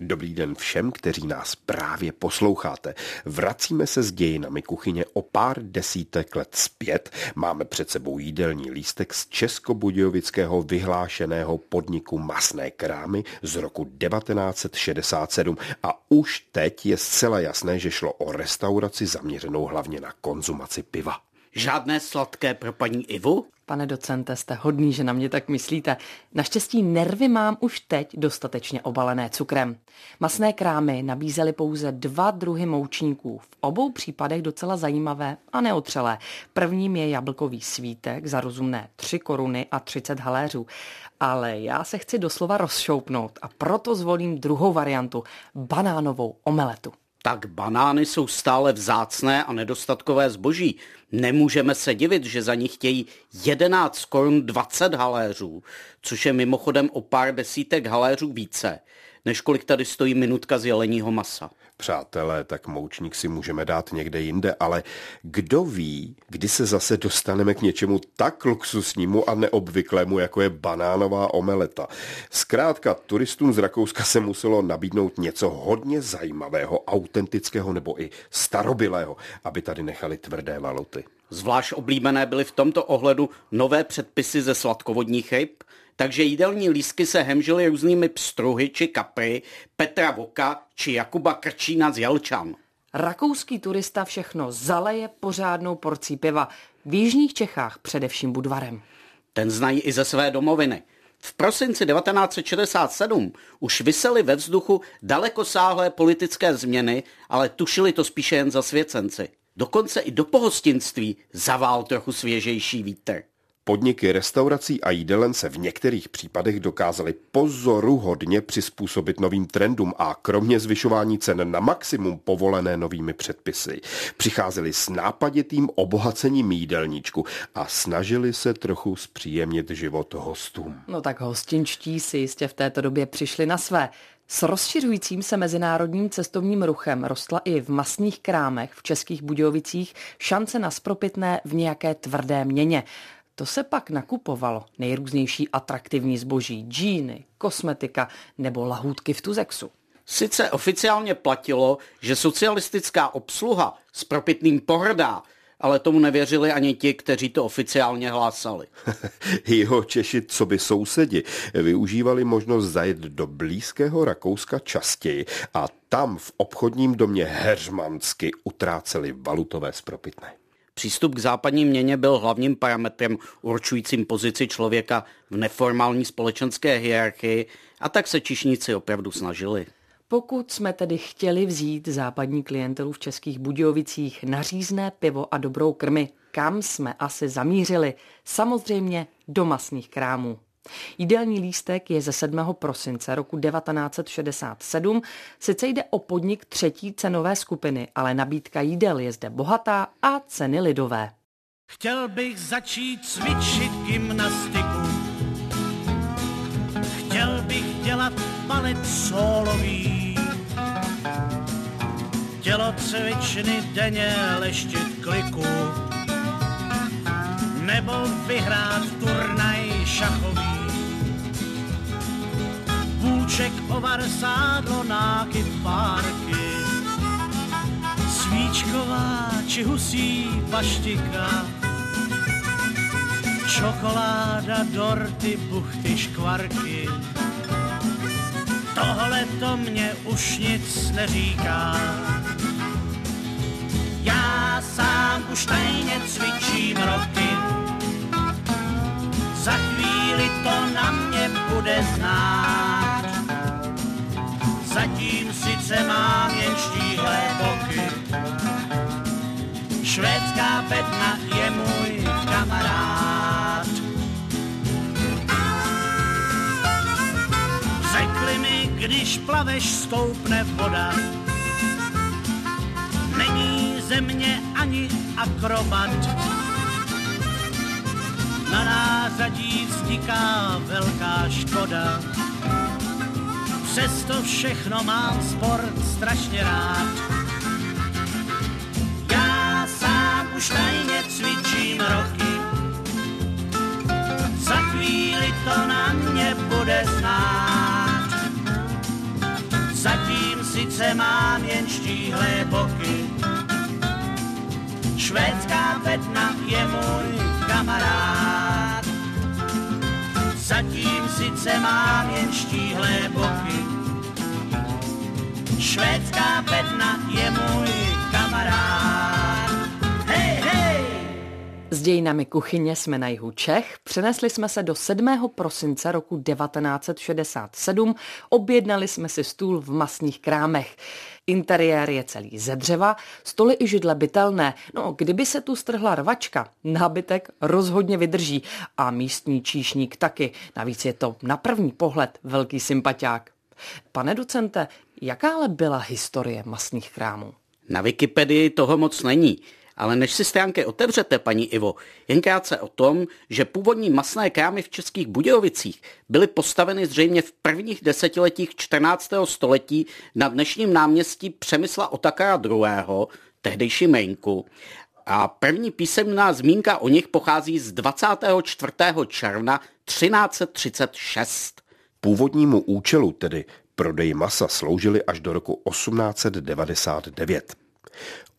Dobrý den všem, kteří nás právě posloucháte. Vracíme se s dějinami kuchyně o pár desítek let zpět. Máme před sebou jídelní lístek z českobudějovického vyhlášeného podniku Masné krámy z roku 1967 a už teď je zcela jasné, že šlo o restauraci zaměřenou hlavně na konzumaci piva. Žádné sladké pro paní Ivu? Pane docente, jste hodný, že na mě tak myslíte. Naštěstí nervy mám už teď dostatečně obalené cukrem. Masné krámy nabízely pouze dva druhy moučníků. V obou případech docela zajímavé a neotřelé. Prvním je jablkový svítek za rozumné 3 koruny a 30 haléřů. Ale já se chci doslova rozšoupnout a proto zvolím druhou variantu, banánovou omeletu. Tak banány jsou stále vzácné a nedostatkové zboží. Nemůžeme se divit, že za nich chtějí 11 korun 20 haléřů, což je mimochodem o pár desítek haléřů více, než kolik tady stojí minutka z jeleního masa. Přátelé, tak moučník si můžeme dát někde jinde, ale kdo ví, kdy se zase dostaneme k něčemu tak luxusnímu a neobvyklému, jako je banánová omeleta. Zkrátka, turistům z Rakouska se muselo nabídnout něco hodně zajímavého, autentického nebo i starobilého, aby tady nechali tvrdé valuty. Zvlášť oblíbené byly v tomto ohledu nové předpisy ze sladkovodních ryb, takže jídelní lísky se hemžily různými pstruhy či kapry Petra Voka či Jakuba Krčína z Jelčan. Rakouský turista všechno zaleje pořádnou porcí piva. V jižních Čechách především Budvarem. Ten znají i ze své domoviny. V prosinci 1967 už vysely ve vzduchu dalekosáhlé politické změny, ale tušili to spíše jen zasvěcenci. Dokonce i do pohostinství zavál trochu svěžejší vítr. Podniky restaurací a jídelen se v některých případech dokázaly pozoruhodně přizpůsobit novým trendům a kromě zvyšování cen na maximum povolené novými předpisy, přicházeli s nápaditým obohacením jídelníčku a snažili se trochu zpříjemnit život hostům. No tak hostinčtí si jistě v této době přišli na své. S rozšiřujícím se mezinárodním cestovním ruchem rostla i v masných krámech v Českých Budějovicích šance na spropitné v nějaké tvrdé měně. To se pak nakupovalo nejrůznější atraktivní zboží, džíny, kosmetika nebo lahůdky v tuzexu. Sice oficiálně platilo, že socialistická obsluha s propitným pohrdá, ale tomu nevěřili ani ti, kteří to oficiálně hlásali. Jeho Češi, co by sousedi, využívali možnost zajet do blízkého Rakouska častěji a tam v obchodním domě Heřmansky utráceli valutové spropitné. Přístup k západní měně byl hlavním parametrem určujícím pozici člověka v neformální společenské hierarchii a tak se čišníci opravdu snažili. Pokud jsme tedy chtěli vzít západní klientelu v Českých Budějovicích na řízné pivo a dobrou krmy, kam jsme asi zamířili? Samozřejmě do masných krámů. Jídelní lístek je ze 7. prosince roku 1967. Sice jde o podnik třetí cenové skupiny, ale nabídka jídel je zde bohatá a ceny lidové. Chtěl bych začít cvičit gymnastiku. Chtěl bych dělat balet solový. Tělo cvičny denně leštit kliku. Nebo vyhrát turnaj šachový vůček ovar sádlo náky párky. Svíčková či husí paštika, čokoláda, dorty, buchty, škvarky. Tohle to mě už nic neříká. Já sám už tajně cvičím roky, za chvíli to na mě bude znát. Zatím sice mám jen štíhlé boky, švédská bedna je můj kamarád. Řekli mi, když plaveš, stoupne voda, země ani akrobat, na nářadí vzniká velká škoda. Přesto všechno mám sport strašně rád. Já sám už tajně cvičím roky, za chvíli to na mě bude znát. Zatím sice mám jen štíhlé boky, švédská bedna je můj kamarád. Zatím sice mám jen štíhlé boky, švédská bedna je můj S dějinami kuchyně jsme na jihu Čech, přenesli jsme se do 7. prosince roku 1967, objednali jsme si stůl v masných krámech. Interiér je celý ze dřeva, stoly i židle bytelné. No, kdyby se tu strhla rvačka, nábytek rozhodně vydrží a místní číšník taky. Navíc je to na první pohled velký sympatiák. Pane docente, jaká ale byla historie masných krámů? Na Wikipedii toho moc není, ale než si stránky otevřete, paní Ivo, jen krátce o tom, že původní masné krámy v Českých Budějovicích byly postaveny zřejmě v prvních desetiletích 14. století na dnešním náměstí Přemysla Otakara II., tehdejší Mejnku. A první písemná zmínka o nich pochází z 24. června 1336. Původnímu účelu, tedy prodej masa, sloužily až do roku 1899.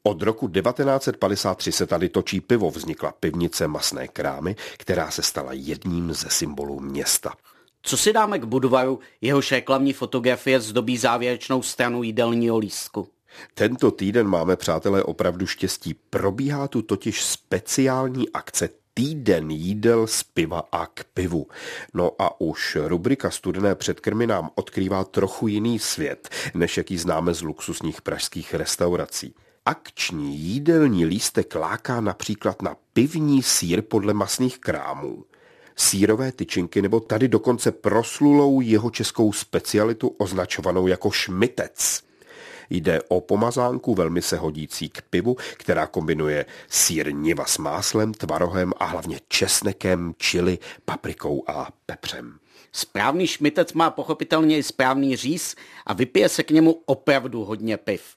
Od roku 1953 se tady točí pivo, vznikla pivnice Masné krámy, která se stala jedním ze symbolů města. Co si dáme k Budvaru, jehož reklamní fotografie zdobí závěrečnou stranu jídelního lístku? Tento týden máme, přátelé, opravdu štěstí. Probíhá tu totiž speciální akce týden jídel z piva a k pivu. No a už rubrika Studené předkrmy nám odkrývá trochu jiný svět, než jaký známe z luxusních pražských restaurací. Akční jídelní lístek láká například na pivní sír podle masných krámů, sírové tyčinky nebo tady dokonce proslulou jeho českou specialitu označovanou jako šmitec. Jde o pomazánku velmi se hodící k pivu, která kombinuje sír niva s máslem, tvarohem a hlavně česnekem, čili, paprikou a pepřem. Správný šmitec má pochopitelně i správný říz a vypije se k němu opravdu hodně piv.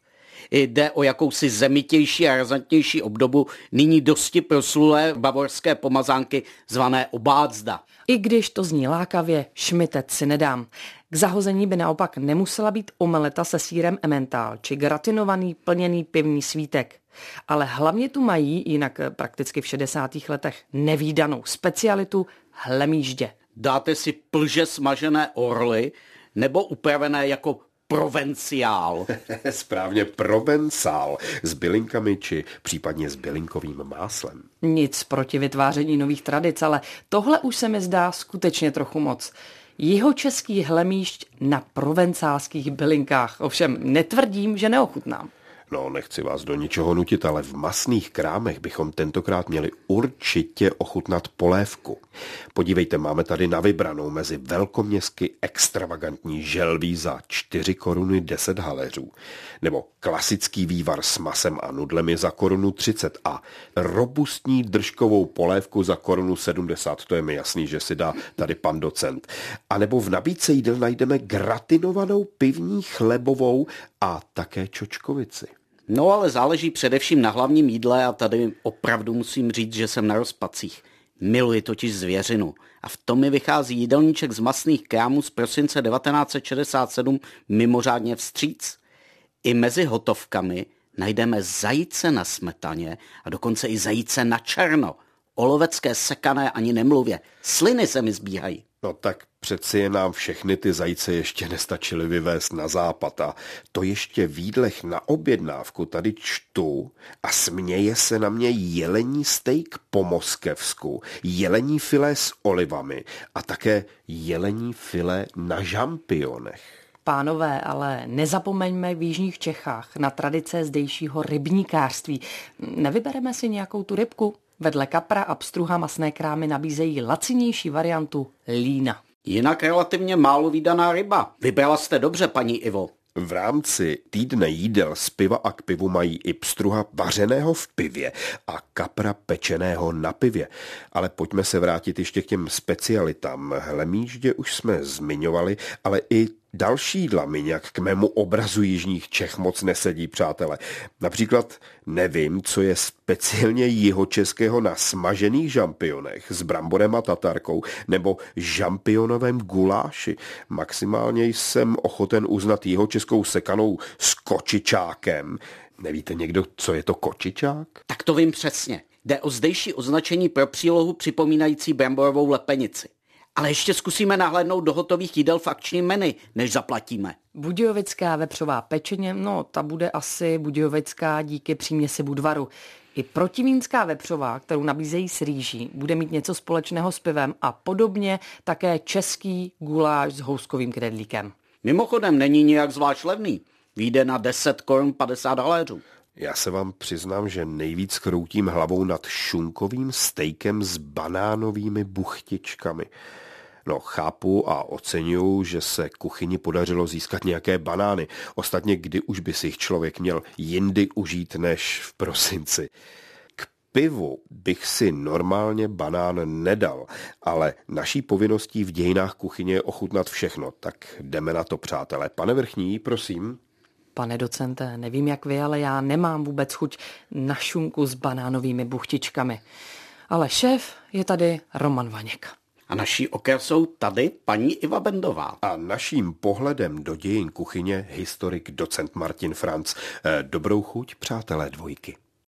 Jde o jakousi zemitější a razantnější obdobu nyní dosti proslulé bavorské pomazánky zvané obádzda. I když to zní lákavě, šmitec si nedám. K zahození by naopak nemusela být omeleta se sírem emmentál či gratinovaný plněný pivní svítek. Ale hlavně tu mají, jinak prakticky v 60. letech, nevýdanou specialitu hlemíždě. Dáte si plže smažené orly nebo upravené jako provenciál. Správně provencál s bylinkami či případně s bylinkovým máslem. Nic proti vytváření nových tradic, ale tohle už se mi zdá skutečně trochu moc. Jihočeský hlemíšť na provencálských bylinkách. Ovšem netvrdím, že neochutnám. No, nechci vás do ničeho nutit, ale v masných krámech bychom tentokrát měli určitě ochutnat polévku. Podívejte, máme tady na vybranou mezi velkoměsky extravagantní želví za 4 koruny 10 haleřů, nebo klasický vývar s masem a nudlemi za korunu 30 a robustní držkovou polévku za korunu 70. To je mi jasný, že si dá tady pan docent. A nebo v nabídce jídel najdeme gratinovanou pivní chlebovou a také čočkovici. No ale záleží především na hlavním jídle a tady opravdu musím říct, že jsem na rozpacích. Miluji totiž zvěřinu a v tom mi vychází jídelníček z masných krámů z prosince 1967 mimořádně vstříc. I mezi hotovkami najdeme zajíce na smetaně a dokonce i zajíce na černo. Olovecké sekané ani nemluvě. Sliny se mi zbíhají. No tak přeci je nám všechny ty zajíce ještě nestačily vyvést na západ a to ještě výdlech na objednávku tady čtu a směje se na mě jelení steak po moskevsku, jelení filé s olivami a také jelení filé na žampionech. Pánové, ale nezapomeňme v Jižních Čechách na tradice zdejšího rybníkářství. Nevybereme si nějakou tu rybku? Vedle kapra a pstruha masné krámy nabízejí lacinější variantu lína. Jinak relativně málo výdaná ryba. Vybrala jste dobře, paní Ivo. V rámci týdne jídel z piva a k pivu mají i pstruha vařeného v pivě a kapra pečeného na pivě. Ale pojďme se vrátit ještě k těm specialitám. Hlemíždě už jsme zmiňovali, ale i Další jídla mi nějak k mému obrazu jižních Čech moc nesedí, přátelé. Například nevím, co je speciálně jihočeského na smažených žampionech s bramborem a tatarkou nebo žampionovém guláši. Maximálně jsem ochoten uznat jihočeskou sekanou s kočičákem. Nevíte někdo, co je to kočičák? Tak to vím přesně. Jde o zdejší označení pro přílohu připomínající bramborovou lepenici. Ale ještě zkusíme nahlédnout do hotových jídel v akčním menu, než zaplatíme. Budějovická vepřová pečeně, no ta bude asi budějovická díky příměsi Budvaru. I protivínská vepřová, kterou nabízejí s rýží, bude mít něco společného s pivem a podobně také český guláš s houskovým knedlíkem. Mimochodem není nijak zvlášť levný. Výjde na 10 korun 50 haléřů. Já se vám přiznám, že nejvíc kroutím hlavou nad šunkovým stejkem s banánovými buchtičkami. No, chápu a oceňuju, že se kuchyni podařilo získat nějaké banány. Ostatně, kdy už by si jich člověk měl jindy užít než v prosinci. K pivu bych si normálně banán nedal, ale naší povinností v dějinách kuchyně je ochutnat všechno. Tak jdeme na to, přátelé. Pane Vrchní, prosím. Pane docente, nevím jak vy, ale já nemám vůbec chuť na šunku s banánovými buchtičkami. Ale šéf je tady Roman Vaněk. A naší oker jsou tady paní Iva Bendová. A naším pohledem do dějin kuchyně historik docent Martin Franc. Eh, dobrou chuť, přátelé dvojky.